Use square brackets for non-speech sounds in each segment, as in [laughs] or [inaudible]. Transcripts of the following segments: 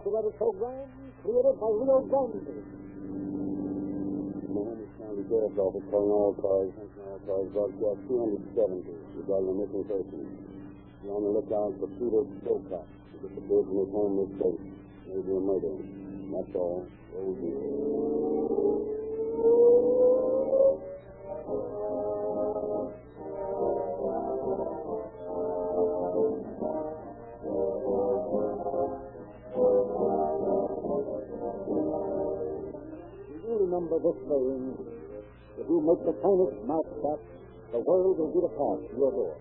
copyrighted program created by Rio Grande. Mohammed County Sheriff's Office calling all cars, all cars, broadcast 270 regarding a missing person. Be on the lookout for Peter Silcott, who disappeared from his home this day. Maybe a murder. That's all. Roll saying, if you make the finest mousetrap, the world will be the path to your door.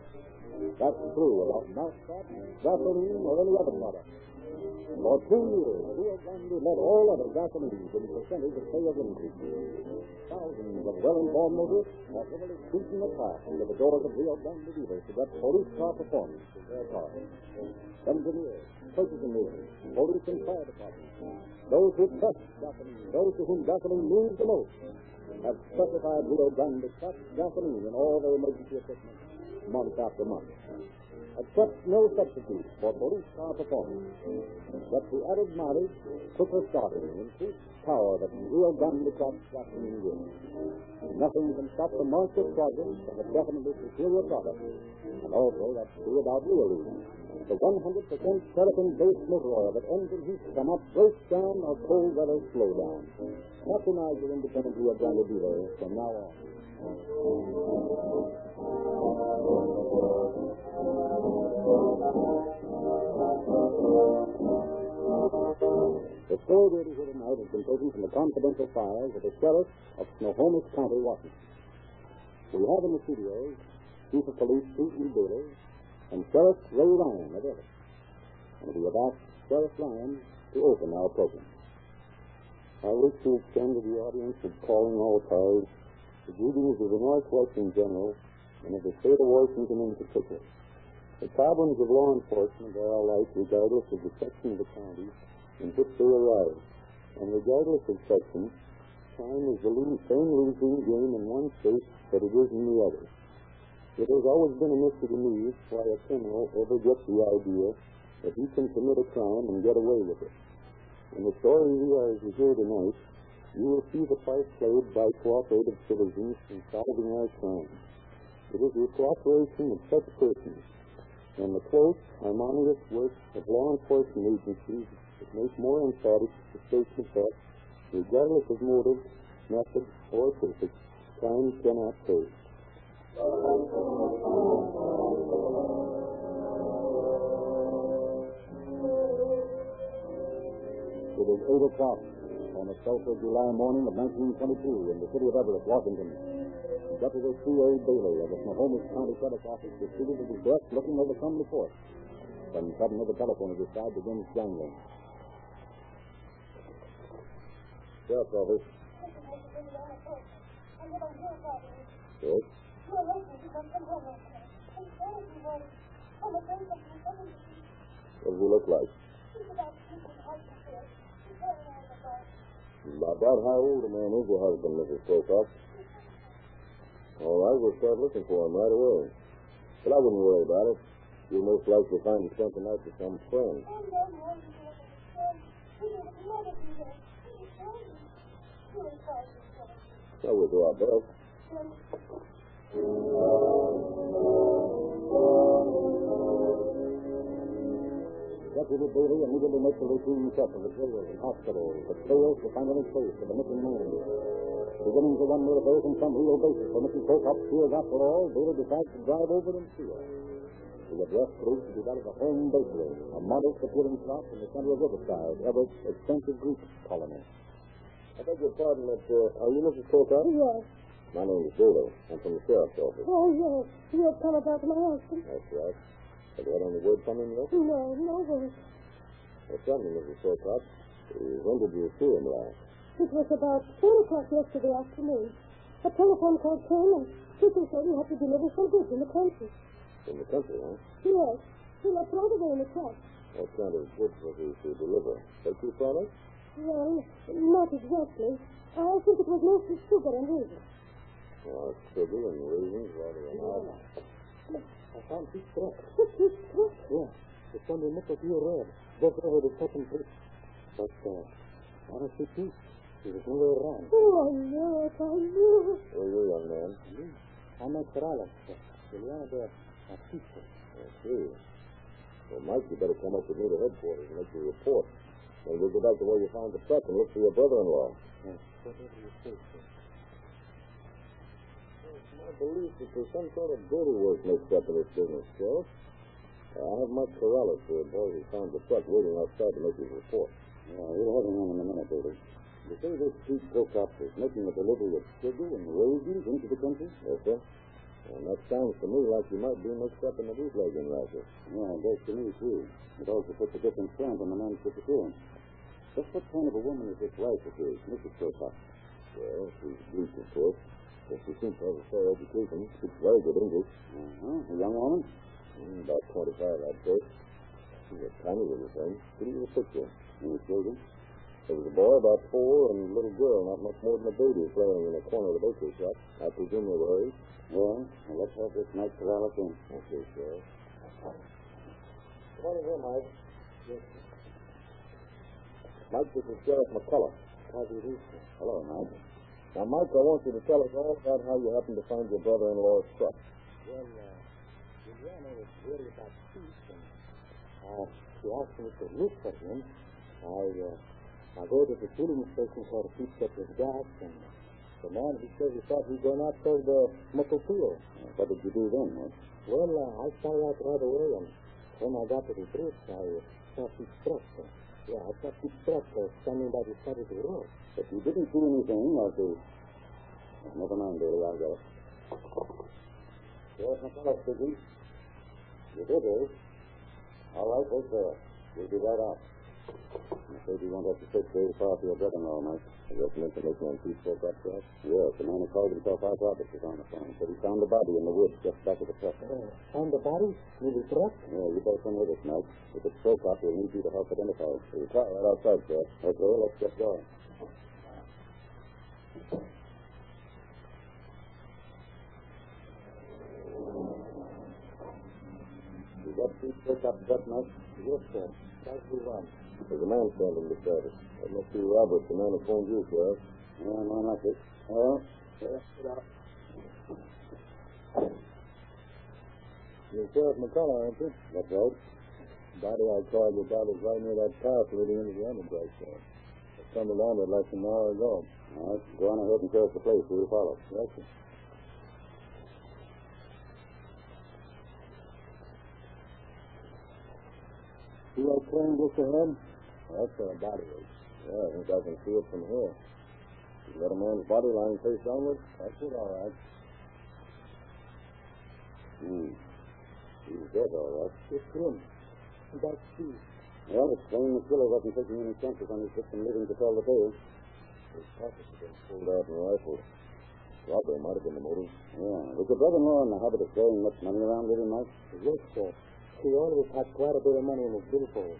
That's true about mousetrap, gasoline, or any other product. For two years, Rio Grande led all other gasolines in percentage of sales increase. Thousands of well-informed motorists are heavily creeping the path to the doors of Rio Grande dealers to get police car performance in their cars. Engineers, purchasing agents, police and fire departments, those who trust gasoline, those to whom gasoline means the most, have specified Rio Grande truck gasoline in all their emergency equipment month after month. Accept no substitute for police car performance. But the added mileage, quicker starting, increased power that Rio Grande truck gasoline gives. Nothing can stop the monster progress of a definitely superior product. And also that's true about Realism. The 100% silicon-based motor oil that engine heat cannot break down or cold weather slow down. Patronize your independent Rio Grande dealer from now on. The story ready here tonight has been taken from the confidential files of the sheriff of Snohomish County, Washington. We have in the studios Chief of Police Pete E. Bailey and Sheriff Ray Ryan of Everett. And we have asked Sheriff Ryan to open our program. I wish to extend to the audience of calling all cars the greetings of the Northwest in general and of the state of Washington in particular. The problems of law enforcement are alike regardless of the section of the county in which they arise. And regardless of section, crime is the lo- same losing game in one state that it is in the other. It has always been a mystery to me why a criminal ever gets the idea that he can commit a crime and get away with it. In the story we are to hear tonight, you will see the part played by cooperative citizens in solving our crime. It is the cooperation of such persons and the close, harmonious work of law enforcement agencies make more emphatic the statement that, regardless of motive, method, or purpose, crime cannot. It is 8 o'clock on a sultry July morning of 1922 in the city of Everett, Washington. Deputy C.A. Bailey of the Snohomish County Sheriff's Office is seated at his desk looking over some report. Then suddenly the telephone at his side begins jangling. Sheriff's Office. Yes? What does he look like? About how old a man is your husband, Mrs. Pocock? All right, we'll start looking for him right away. But I wouldn't worry about it. You'll most likely find him the night with some friend. So we'll do our best. Deputy Bailey immediately makes a routine check of the jails and hospital, the jails to find any trace of the missing man. Beginning to run motivation some real basis for Mrs. Pocock's fears after all, Bailey decides to drive over and see her. The address proves to be that of a home bakery, a modest appealing shop in the center of Riverside, Everett's extensive Greek colony. I beg your pardon, but uh, are you Mrs. Pocock? Yes. My name is Bailey. I'm from the sheriff's office. Oh, yes. You have come about my husband? That's right. Have you had any word from him yet? No, no word. Well, tell me, Mrs. Uh, when did you see him last? It was about 4 o'clock yesterday afternoon. A telephone call came and people said he had to deliver some goods in the country. In the country, huh? Yes. He left right away in the truck. What kind of goods was he to deliver? Bakery products? Well, not exactly. I think it was mostly sugar and raisins. Oh, sugar and raisins, rather than odd. I found two scraps. Is that? Yeah. It's under nickel heel red. Just over the second page. But, uh, honestly, Pete, he was nowhere around. Oh, I knew it. I knew it. Are you, young man? Me? I'm Mike Corrales, Juliana de Batista. I see. Well, Mike, you better come up with me to headquarters and make your report. We'll go back to where you found the truck and look for your brother-in-law. Yes, whatever you say, sir. It's my belief that there's some sort of dirty work mixed up in this business, Sheriff. Uh, I have Mike Corrales, the boy who found the truck, waiting outside to make his report. Yeah, we'll have him in in a minute, David. You say this Pete Prokop is making a delivery of sugar and raisins into the country? Yes, sir. And that sounds to me like you might be mixed up in the bootlegging racket. Yeah, it does to me, too. It also puts a different stamp on the man's disappearance. Just what kind of a woman is this wife of his, Mrs. Prokop? Well, she's Greek, of course. But she seems to have a fair education. Speaks very good English. Uh-huh. A young woman? Mm, about 25, I'd say. She's a tiny little thing. Pretty little picture. Any children? There was a boy about four and a little girl not much more than a baby playing in a corner of the bakery shop. I presume they were hers. Yeah. Well, let's have this Mike Corrales in. Okay, sir. Come on in here, Mike. Yes, Mike, this is Sheriff McCullough. How do you do, sir? Hello, Mike. Now, Mike, I want you to tell us all about how you happened to find your brother-in-law's truck. Well, uh, Juliana was worried about Pete, and uh, she asked me to look for him. I, uh, I go to the filling station where Pete kept his gas, and the man, he said he thought he'd gone out for the Motopio. What did you do then, Mike? Well, uh, I started out right away, and when I got to the bridge, I saw truck. Uh, yeah, I saw truck uh, standing by the side of the road. But you didn't see anything, or the... Never mind, Billy. I'll get it. Yes, McCullough speaking. You did, eh? All right, wait there. We'll be right out. I'm afraid you won't have to search very far for your brother-in-law, Mike. I some information on Pete spoke up to us. Yes, the man who called himself Art Roberts is on the phone. Said he found the body in the woods just back of the truck. Uh, found the body? Near the truck? Yeah, you better come with us, Mike. If it's spoke up, we'll need you to help identify it. We'll try right outside, sir. Okay, let's get going. You got Pete spoke up Mike? Yes, sir. One. There's a man standing beside us. That must be Robert, the man who phoned you, Sheriff. Yeah, man like it. Well, Yes, get out. you're Sheriff McCullough, aren't you? That's right. Body I called you about is right near that path leading into the enterprise there. I stumbled on it less than an hour ago. All right, go on ahead and us the place. We'll follow. Yes, sir. See just ahead? That's where a body is. Yeah, I think I can see it from here. You got a man's body lying face downward? That's it, all right. Hmm. He's dead, all right. It's him. That's Steve. Well, it's plain the killer wasn't taking any chances on his victim living to tell the tale. His pockets have been pulled out and rifled. Robbery might have been the motive. Yeah. Was your brother-in-law in the habit of carrying much money around with him, Mike? Yes, sir. He always had quite a bit of money in his billfold.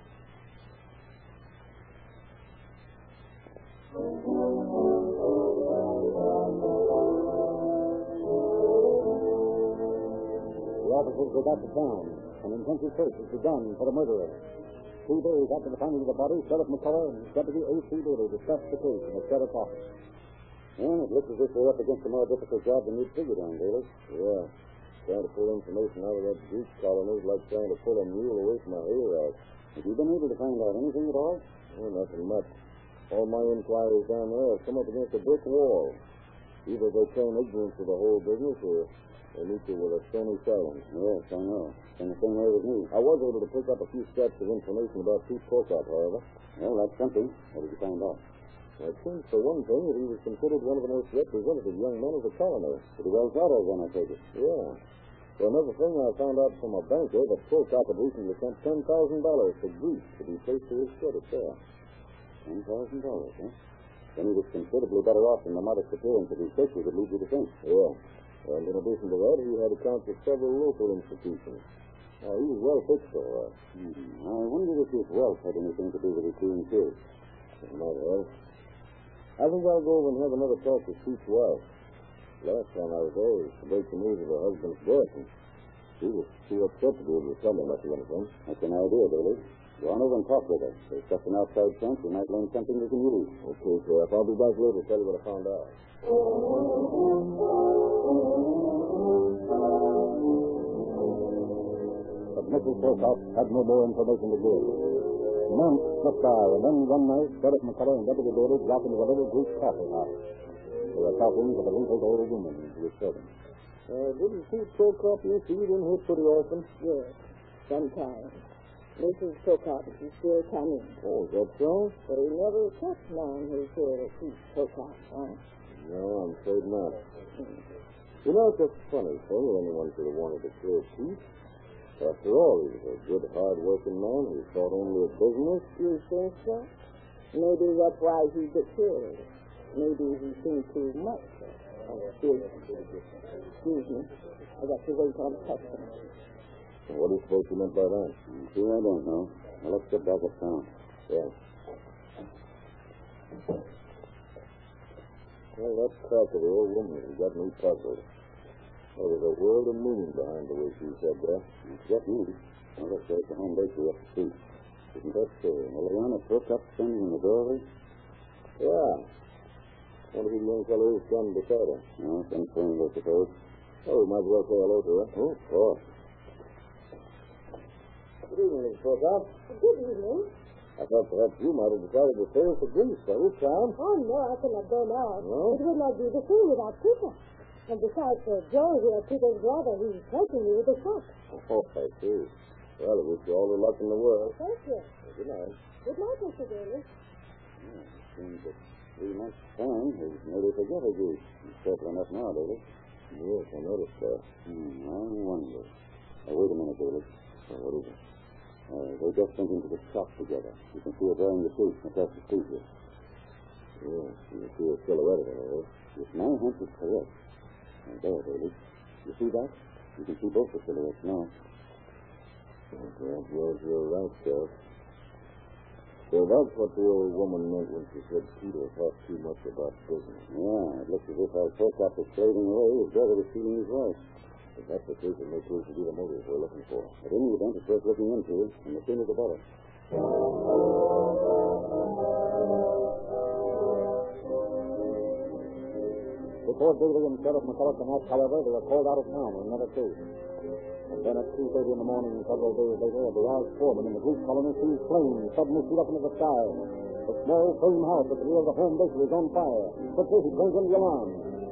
The officers go back to town. An intensive search is begun for the murderer. Two days after the finding of the body, Sheriff McCullough and Deputy A.C. Dooley discussed the case in the sheriff's office. And it looks as if we're up against a more difficult job than you'd figured on, Dooley. Yeah. Trying to pull information out of that Greek colony is like trying to pull a mule away from a hayrack. Have you been able to find out anything at all? Oh, nothing much. All my inquiries down there have come up against a brick wall. Either they claim ignorance of the whole business or they meet you with a stony silence. Yes, I know. And the same way with me. I was able to pick up a few scraps of information about Pete Colcott, however. Well, that's something. What did you find out? Well, it seems, for one thing, that he was considered one of the most representative young men of the colony. Pretty well thought of, then, I take it. Yeah. For another thing, I found out from a banker that Colcott had recently sent $10,000 to Greece to be placed to his credit there. $10,000, huh? Then he was considerably better off than the modest appearance of his picture would lead you to think. Yeah. And in addition to that, he had accounts with several local institutions. Now, he was well fixed, all right. Hmm. I wonder if his wealth had anything to do with his being killed. It might have. I think I'll go over and have another talk with Pete's wife. Last time I was there, it was the news of her husband's death, and she was too upset to be able to tell me much of anything. That's an idea, Billy. Go on over and talk with her. There's just an outside fence. We might learn something we can use. Okay, Sheriff. I'll be back later to tell you what I found out. But Mrs. Wilcox had no more information to give. Months slipped by, and then one night, Sheriff McCullough and Deputy Bailey dropped into a little Greek coffee house. They were talking to the wrinkled old woman who was serving. Uh, didn't Chief Prokop to eat in here pretty often? Yes, sometimes. Mrs. Sokop is still coming. Oh, is that so? But he never touched man who's here to keep Sokop, huh? No, I'm afraid not. You know, it's a funny thing that anyone could have wanted to kill Pete. After all, he was a good, hard-working man who thought only of business. You think so? Maybe that's why he got killed. Maybe he seen too much. Excuse, excuse me. I got to wait on customer. What do you suppose he meant by that? See, I don't know. Now, let's get back uptown. Yeah. Well, that talk of the old woman has got me puzzled. There was a world of meaning behind the way she said that. Get me. Now, let's go to home bakery up the street. Isn't that so? Eliana Prokop standing in the doorway? Yeah. One of the young fellows standing beside her. No, some friend, I suppose. Oh, we might as well say hello to her. Oh, of course. Good evening, Mrs. Prokop. Good evening. I thought perhaps you might have decided to sail for Greece by this time. Oh, no, I cannot go now. No? It would not be the same without Peter. And besides, uh, Joe here, Peter's brother, he's helping me with the shop. Oh, I see. Well, I wish you all the luck in the world. Thank you. Good night. Good night, Mr. Daly. Yeah, seems that three months' time has nearly a goose. He's careful enough now, Daly. Yes, I noticed that. Hmm, I wonder. Now, wait a minute, Daly. Oh, what is it? Uh, they just went into the shop together. You can see her wearing the suit across the street here. Yes, you see a silhouette of her. If my hunch is correct, now there, Daly. You see that? You can see both the silhouettes now. Oh, perhaps yours, you're right, Sheriff. So that's what the old woman meant when she said Peter thought too much about business. Yeah, it looks as if our Prokop was trading away. His brother was stealing his wife. If that's the case, it may prove to be the motive we're looking for. In the event, it's worth looking into, and the sooner the better. Before Daly and Sheriff McCullough can act, however, they were called out of town on another case. And then at 2.30 in the morning, several days later, a barrage foreman in the Greek colony sees flames suddenly shoot up into the sky. The small frame house at the rear of the home base is on fire. Quickly, he turns on the alarm.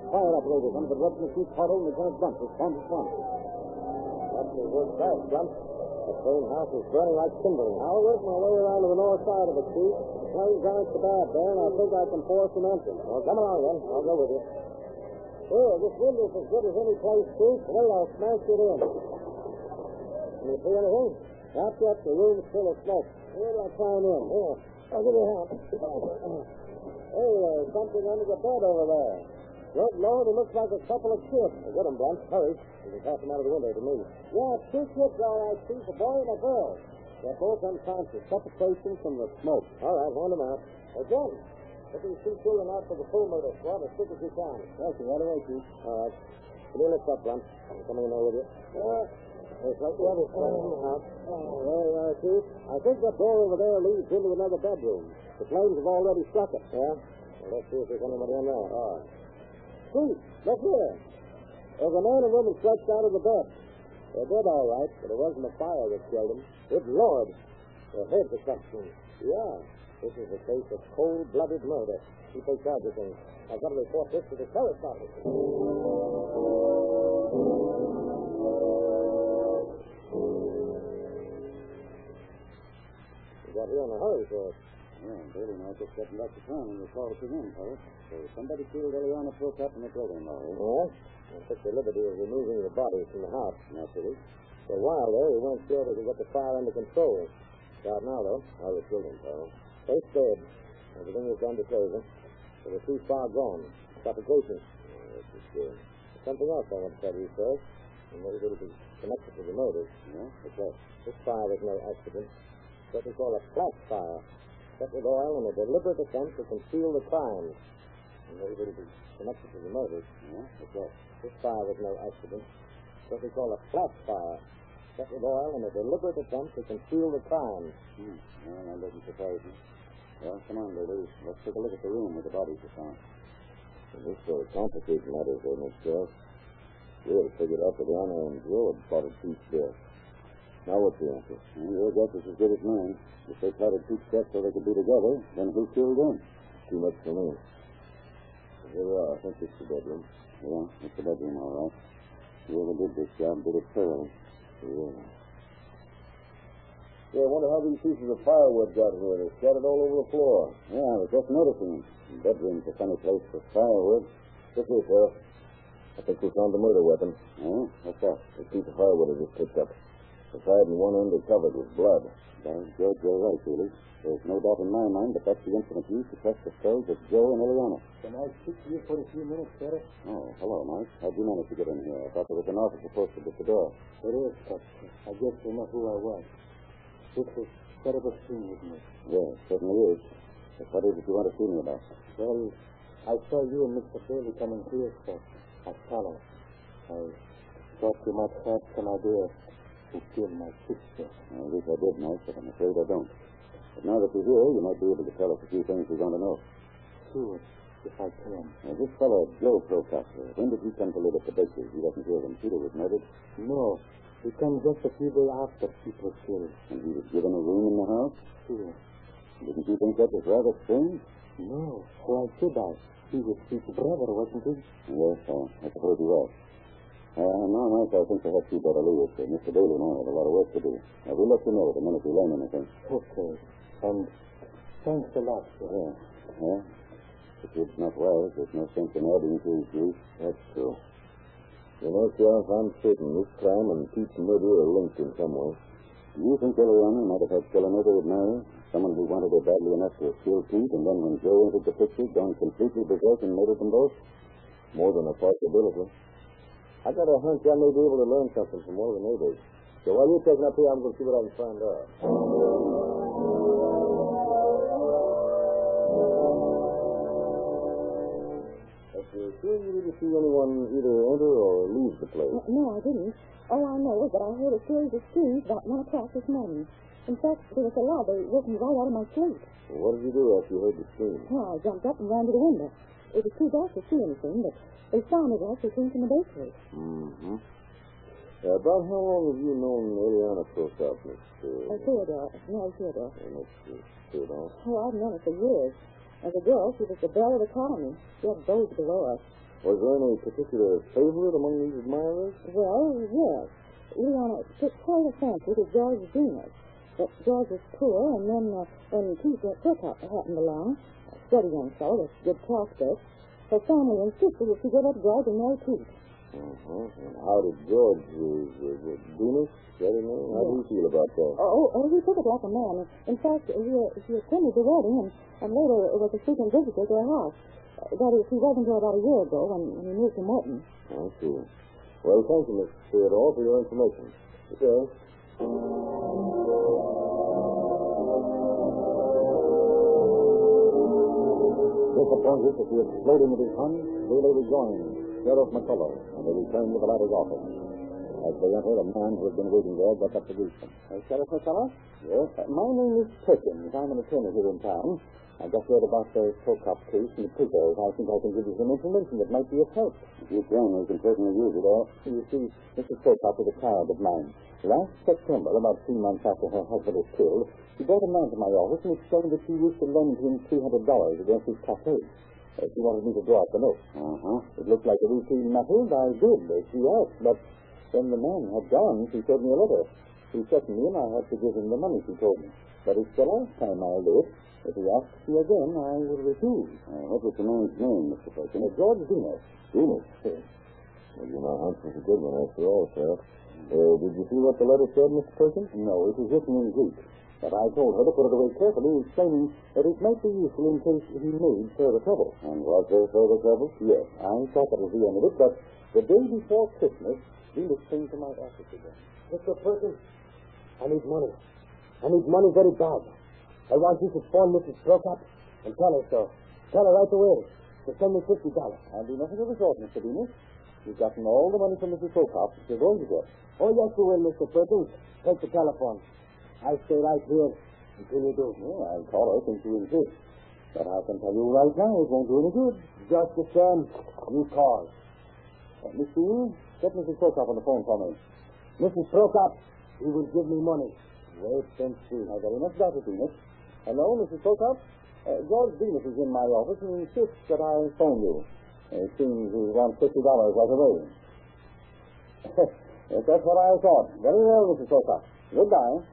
Fire operators under the of Chief Carter and Lieutenant Blunt respond once. That's the work fast, Blunt. The frame house is burning like kindling. I'll work my way around to the north side of it, Chief. The flames aren't so bad there, and I think I can force an entrance. Well, come along, then. I'll go with you. Here, this window's as good as any place, Chief. Wait, I'll smash it in. Can you see anything? Not yet. The room's full of smoke. Where do I climb in? Here. I'll give you a hand. hey, there's something under the bed over there. Good Lord, it looks like a couple of kids. Get them, Blunt. Hurry. You can pass them out of the window to me. Yeah, two kids, all right, Chief. A boy and a girl. They're both unconscious. Suffocation from the smoke. All right, hand them out. Again. Get these two children out for the full murder squad as quick as you can. Yes, right away, Chief. All right. Can you lift up, Blunt? I'm coming in there with you. Yeah. It's like the others coming in the house. There you are, Chief. I think that door over there leads into another bedroom. The flames have already struck it. Yeah? Well, let's see if there's anybody in there. All right. Chief, look here. There's a man and woman stretched out of the bed. They're dead, all right, but it wasn't the fire that killed them. Good Lord. Their heads are cut through. Yeah. This is a case of cold-blooded murder. You take charge of things. I've got to report this to the sheriff's office. In a hurry, sir. Yeah, Daly and I just got back to town and we called us again, fellas. So somebody killed Eliana Prokop and the brother-in-law. eh? Yeah? I took the liberty of removing the bodies from the house. Naturally. For a while there, we weren't sure we could get the fire under control. Start now, though. How the children, pal? Face dead. Everything was done to save them. They were too far gone. Suffocation. Oh, this is good. Something else I want to tell you, sir. And maybe it'll be connected to the murder. Yeah? What's that? This fire was no accident. What we call a flat fire. Set with oil in a deliberate attempt to conceal the crime. And maybe it'll be connected to the murder. Yeah? That? This fire was no accident. What we call a flat fire. set with oil in a deliberate attempt to conceal the crime. Hmm. Well, that doesn't surprise me. Well, come on, ladies. Let's take a look at the room where the bodies are found. This sort of complicates matters, though, Miss Sheriff. We had figured out that Anna and Joe had plotted Pete's death. Now what's the answer? Well, your guess is as good as mine. If they plotted Pete's death so they could be together, then who killed them? Too much for me. Here we are. I think it's the bedroom. Yeah, it's the bedroom, all right. Whoever did this job did it thoroughly. Yeah. Yeah, I wonder how these pieces of firewood got here. They're scattered all over the floor. Yeah, I was just noticing. The bedroom's a funny place for firewood. Look here, Sheriff. I think we found the murder weapon. Oh, what's that? This piece of firewood I just picked up. The side and one end are covered with blood. Well, George, you're right, Felix. There's no doubt in my mind that that's the instrument used to test the skulls of Joe and Eliana. Can I speak to you for a few minutes, Sheriff? Oh, hello, Mike. How'd you manage to get in here? I thought there was an officer posted at the door. There is, but I guess you know who I was. This is quite a scene with me. Yes, certainly is. But what is it you want to see me about? Well, I saw you and Mr. Bailey coming here, sir. I followed. I thought you might have some idea who killed my sister. I wish I did, Mike, but I'm afraid I don't. But now that you're here, you might be able to tell us a few things we want to know. Sure, if I can. Now, this fellow, Joe Procopter, when did he come to live at the Bakers? He wasn't here when Peter was murdered, No, he came just a few days after Peter was killed. and he was given a room in the house. Sure. Didn't you think that was rather strange? No, why should I? He was Pete's brother, wasn't he? Yes, I, I suppose he was. Uh, now, Mike, I think perhaps you'd better leave. Uh, Mr. Bailey and I have a lot of work to do. Uh, we'll let you know the minute we learn anything. Okay. And thanks a lot, sir. Yeah. Yeah? If it's not wise, there's no sense in adding to his grief. That's true. You know, Sheriff, I'm certain this crime and Pete's murder are linked in some way. Do you think Ileana might have had Killenova with Mary? Someone who wanted her badly enough to have killed Pete, and then when Joe entered the picture, gone completely berserk and murdered them both? More than a possibility. I got a hunch I may be able to learn something from one of the neighbors. So while you're taking up here, I'm going to see what I can find out. Sure you didn't see anyone either enter or leave the place? No, I didn't. All I know is that I heard a series of screams about 1 o'clock this morning. In fact, there was a lobby woke me right out of my sleep. Well, what did you do after you heard the scream? Well, I jumped up and ran to the window. It was too dark to see anything, but they saw me as they came from the bakery. Mm-hmm. Uh, about how long have you known Eliana Prokop, Miss Uh, uh, Theodore, Mary Theodore. uh, Miss uh, Theodore? Oh, I've known her for years. As a girl, she was the belle of the colony. She had beaux below us. Was there any particular favorite among these admirers? Well, yes. Leona took quite a fancy to George Venus. But George was poor, and then uh, when Pete Kirkhope happened along, steady young fellow with good prospects, her family insisted that she give up George and marry Pete. Uh-huh. And how did George, Venus, is that his name? How do you feel about that? Oh, oh, he took it like a man. In fact, he, uh, he attended the wedding and, and later was a frequent visitor to our house. That is, he wasn't here about a year ago when, when he moved to Morton. I see. Well, thank you, Miss Theodore, for your information. Disappointed at the exploding of his hunt, Bailey rejoined Sheriff McCullough, and they returned to the latter's office. As they entered, a man who had been waiting there got up to greet them. Uh, Sheriff McCullough? Yes? Uh, my name is Perkins. I'm an attorney here in town. I just read about the Prokop case in the papers. I think I can give you some information that might be of help. If you can, we can certainly use it all. You see, Mrs. Prokop is a child of mine. Last September, about three months after her husband was killed, she brought a man to my office and explained that she wished to lend him $300 against his cafe. Uh, she wanted me to draw up the note. Uh-huh. It looked like a routine matter, and I did, as she asked. But when the man had gone, she showed me a letter. She threatened me, and I had to give him the money, she told me. But it's the last time I'll do it. If he asks me again, I will refuse. Uh, what was the man's name, Mr. Perkins? Uh, George Venus. Venus. Well, you know, hunch was a good one after all, sir. Uh, did you see what the letter said, Mr. Perkins? No, it was written in Greek. But I told her to put it away carefully, explaining that it might be useful in case he made further trouble. And was there further trouble? Yes, I thought that was the end of it, but the day before Christmas, Venus came to my office again. Mr. Perkins, I need money. I need money very bad. I want you to phone Mrs. Prokop and tell her so. Tell her right away to send me fifty dollars. I'll do nothing of the sort, Mr. Venus. You've gotten all the money from Mrs. Socop that you're going to get. Oh, yes, you will, Mr. Perkins. Take the telephone. I'll stay right here until you do. Well, I'll call her since you insist. But I can tell you right now it won't do any good. Just the same, you call. Uh, Miss Dean, get Mrs. Socop on the phone for me. Mrs. Prokop, he will give me money. Wait and see. I very much doubt it, Venus. Hello, Mrs. Socop? Uh, George Venus is in my office and insists that I phone you. Uh, it seems he wants $50 right away. [laughs] that's what I thought. Very well, Mrs. Socop. Goodbye.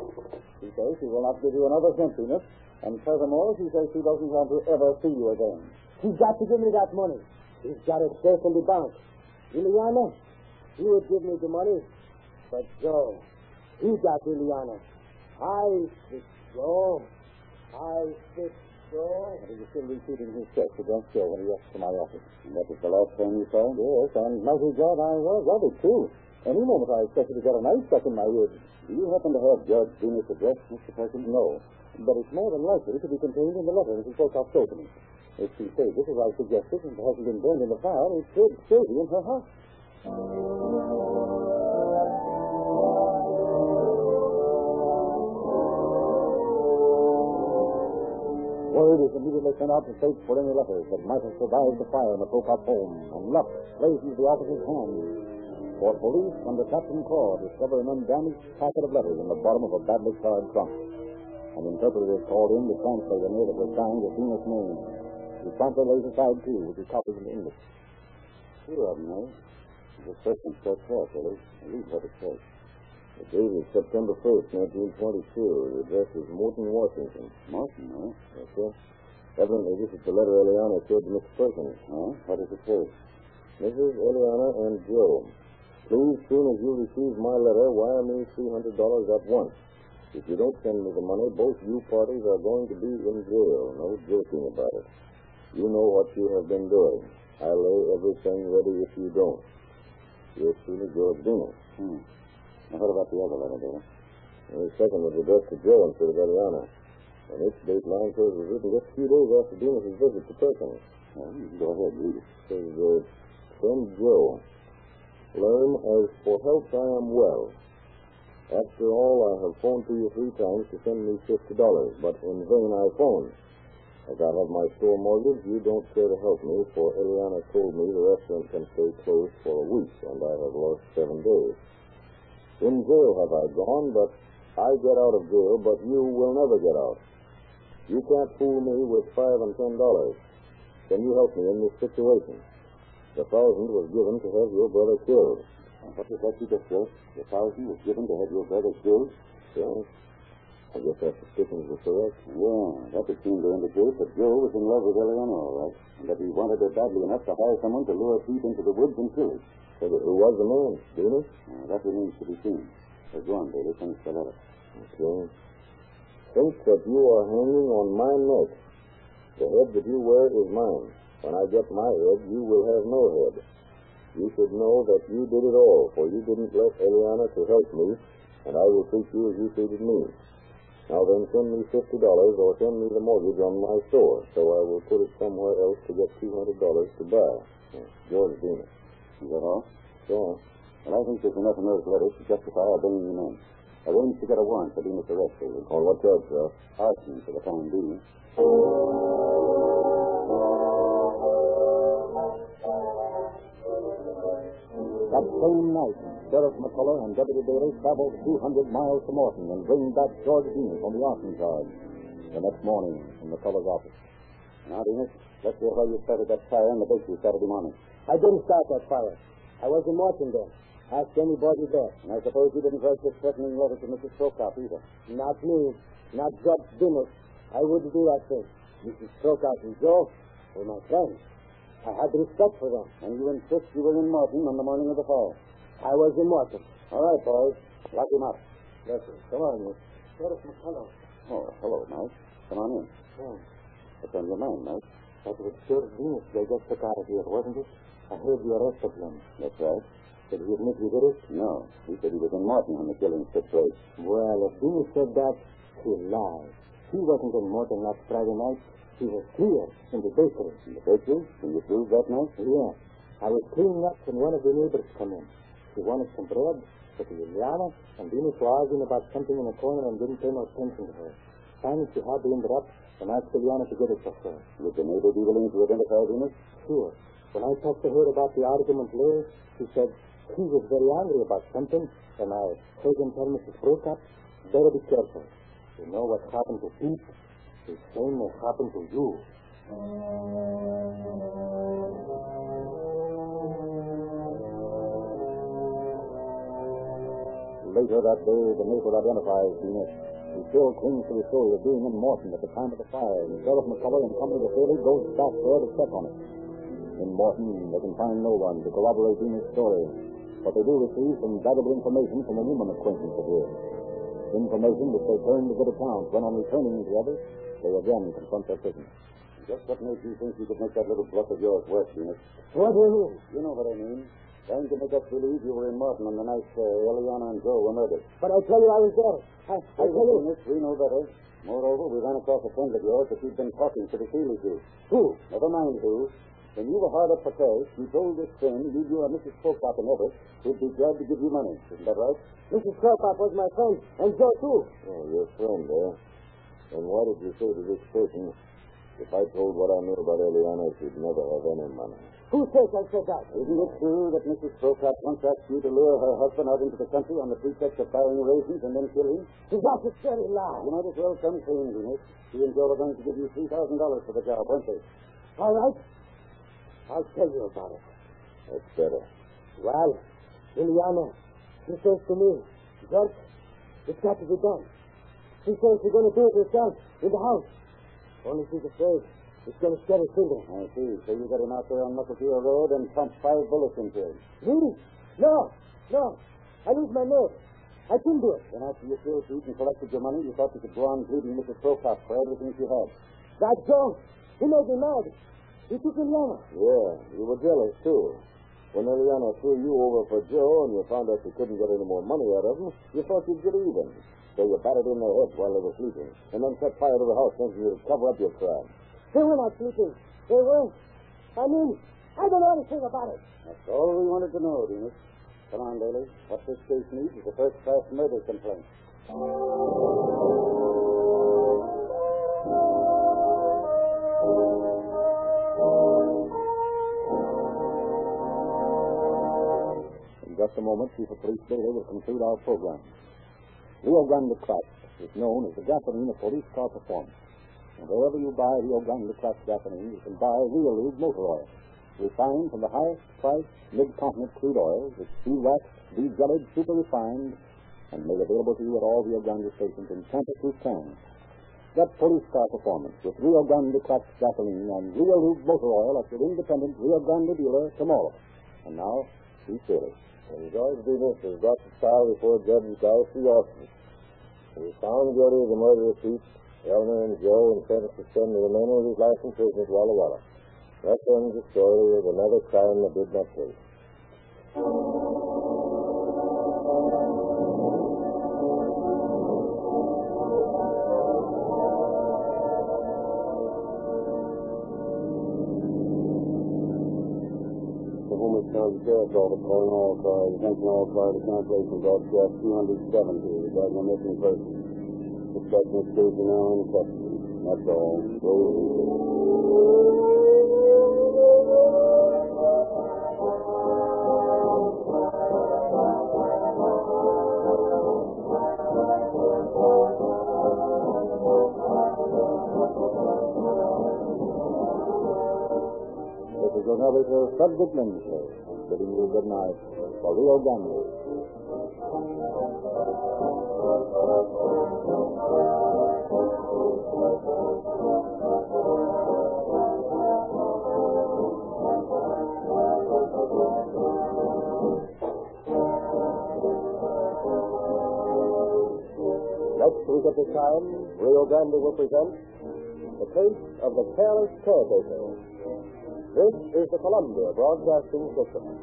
She says she will not give you another cent, Venus. And furthermore, she says she doesn't want to ever see you again. He's got to give me that money. He's got it safe in the bank. Ileana, he would give me the money. But Joe, he got Ileana. I fix Joe. I fix Joe. He was still repeating his checks against Joe when he left to my office. And that was the last thing you saw? Yes, and mighty glad I was of it, too. Any moment I expected to get a knife stuck in my ribs. Do you happen to have George Venus' address, Mr. Perkins? No. But it's more than likely to be contained in the letter Mrs. Pocock showed me. If she says this as I suggested and it hasn't been burned in the fire, it should still be in her house. Word is immediately sent out to search for any letters that might have survived the fire in the Pocock home, and luck plays into the officer's hands. For police under Captain Claw discover an undamaged packet of letters in the bottom of a badly charred trunk. An interpreter is called in to translate a note that was signed with Venus' name. He promptly lays aside two, which he copies into English. Two of them, eh? The first one so carefully. Read what it says. The date is September 1st, 1922. The address is Morton, Washington. Morton, huh? Yes, sir. Evidently, this is the letter Eliana showed to Mr. Perkins. Huh? What does it say? Mrs. Eliana and Joe, please, soon as you receive my letter, wire me $300 at once. If you don't send me the money, both you parties are going to be in jail. No joking about it. You know what you have been doing. I lay everything ready if you don't. Yours truly, George Venus. Hmm. Now, what about the other letter? The second was addressed to Joe instead of Eliana. And its date line says it was written just a few days after Venus's visit to Perkins. Well, go ahead, read it. It says, uh, Friend Joe, learn as for health I am well. After all, I have phoned to you three times to send me fifty dollars, but in vain I phoned. As I have my store mortgage, you don't care to help me, for Eliana told me the restaurant can stay closed for a week, and I have lost seven days. In jail have I gone, but I get out of jail, but you will never get out. You can't fool me with five and ten dollars. Can you help me in this situation? The thousand was given to have your brother killed. And what was that you just said? The thousand was given to have your brother killed? Yes? I guess that suspicion is correct. Yeah, that would seem to indicate that Joe was in love with Eliana, all right. And that he wanted her badly enough to hire someone to lure Pete into the woods and kill him. So that who was the man? Venus? Uh, that remains to be seen. Uh, go on, Daly. Finish the letter. Okay. Think that you are hanging on my neck. The head that you wear is mine. When I get my head, you will have no head. You should know that you did it all, for you didn't let Eliana to help me, and I will treat you as you treated me. Now then, send me fifty dollars or send me the mortgage on my store, so I will put it somewhere else to get two hundred dollars to buy. George Venus. Is that all? So, Well, I think there's enough in those letters to justify our bringing him in. Arrange to get a warrant for Venus' arrest, Daly. on what charge, sir? Arson for the time being. That same night, Sheriff McCullough and Deputy Daly traveled 200 miles to Morton and bring back George Venus on the arson charge. The next morning, in McCullough's office. Now, Venus, let's hear why you started that fire in the bakery Saturday morning. I didn't start that fire. I was in Morton then. Ask anybody there. And I suppose you didn't write this threatening letter to Mrs. Prokop either. Not me. Not George Venus. I wouldn't do that thing. Mrs. Prokop and Joe were my friends. I had respect for them. And you insist you were in Morton on the morning of the fall. I was in Morton. All right, boys. Lock him up. Yes, sir. Come on, you. Sheriff McCullough. Oh, hello, Mike. Come on in. Oh, What's on your mind, Mike? that was George Venus they just took out of here, wasn't it? I heard you arrested him. That's right. Did he admit he did it? No. He said he was in Morton when the killing took place. Well, if Venus said that, he lied. He wasn't in Morton last Friday night. He was here in the bakery. In the bakery? Can you prove that, Mike? Yeah. I was cleaning up when one of the neighbors come in. She wanted some bread, but the Liliana and Venus were arguing about something in the corner and didn't pay no attention to her. Finally, she hardly ended up and asked Liliana to get it for her. Would the neighbor be willing to identify Venus? Sure. When I talked to her about the argument later, she said he was very angry about something, and I heard him tell Mrs. Brokat, better be careful. You know what happened to Pete? The same may happen to you. Later that day, the neighbor identifies Venus. He still clings to the story of being in Morton at the time of the fire, and Sheriff McCullough and Company of Haley goes back there to check on it. In Morton, they can find no one to corroborate Venus' story, but they do receive some valuable information from a woman acquaintance of his. Information which they turn to good account when, on returning to others, they again confront their prisoner. Just what made you think you could make that little bluff of yours work, Venus? What do you mean? You know what I mean. Trying to make us believe you were in Morton on the night uh, Eliana and Joe were murdered. But I tell you I was there. I, I tell you. Venus, we know better. Moreover, we ran across a friend of yours that you'd been talking to the Seeley Jew. Who? Never mind who. When you were hard up for cash, you told this friend you knew a Mrs. Prokop in Everett who'd be glad to give you money. Isn't that right? Mrs. Krokop was my friend, and Joe, too. Oh, your friend, eh? And why did you say to this person, if I told what I knew about Eliana, she'd never have any money? Who says I said that? Isn't it true that Mrs. Prokop once asked you to lure her husband out into the country on the pretext of buying raisins and then kill him? That's a scary lie. You might as well come clean, Venus. She and Joe are going to give you $3,000 for the job, weren't they? All right. I'll tell you about it. That's better. Well, Liliana, she says to me, George, it's got to be done. She says she's going to do it herself in the house. Only she's afraid it's going to stab her finger. I see. So you got him out there on Muscatine Road and pumped five bullets into him. Me? No, no. I lose my nerve. I couldn't do it. Then after you killed Pete and collected your money, you thought you could go on pleading Mrs. Prokop for everything she had. That Joe, he made me mad. He took Liliana. Yeah, you were jealous, too. When Eliana threw you over for Joe and you found out you couldn't get any more money out of him, you thought you'd get even. So you battered in their heads while they were sleeping, and then set fire to the house thinking you'd cover up your crime. They were not sleeping. They were. I mean, I don't know anything about it. That's all we wanted to know, Venus. Come on, Daly. What this case needs is a first-class murder complaint. In just a moment, Chief of Police Bailey will conclude our program. Rio Grande Crack is known as the gasoline of police car performance. And wherever you buy Rio Grande Crack gasoline, you can buy Rio Lube motor oil, refined from the highest priced mid-continent crude oil, that's de-waxed, de-jellied, super refined, and made available to you at all Rio Grande stations in tamper-proof cans. Get police car performance with Rio Grande Crack gasoline and Rio Lube motor oil at your independent Rio Grande dealer tomorrow. And now, Chief Bailey. And George Venus was brought to trial before Judge Guy. Austin. He was found guilty of the murder of Pete, Elmer, and Joe and sentenced to spend the remainder of his life in prison at Walla Walla. That ends the story of another crime that did not pay. The Sheriff's Office calling all cars. Attention all cars cancellation broadcast 270 regarding missing person. Suspect in case are now in custody. That's all. This is narrator, Frederick Lindsley, bidding you good night for Rio Grande. Next week at this time, Rio Grande will present The Case of the Careless Caretaker. This is the Columbia Broadcasting System.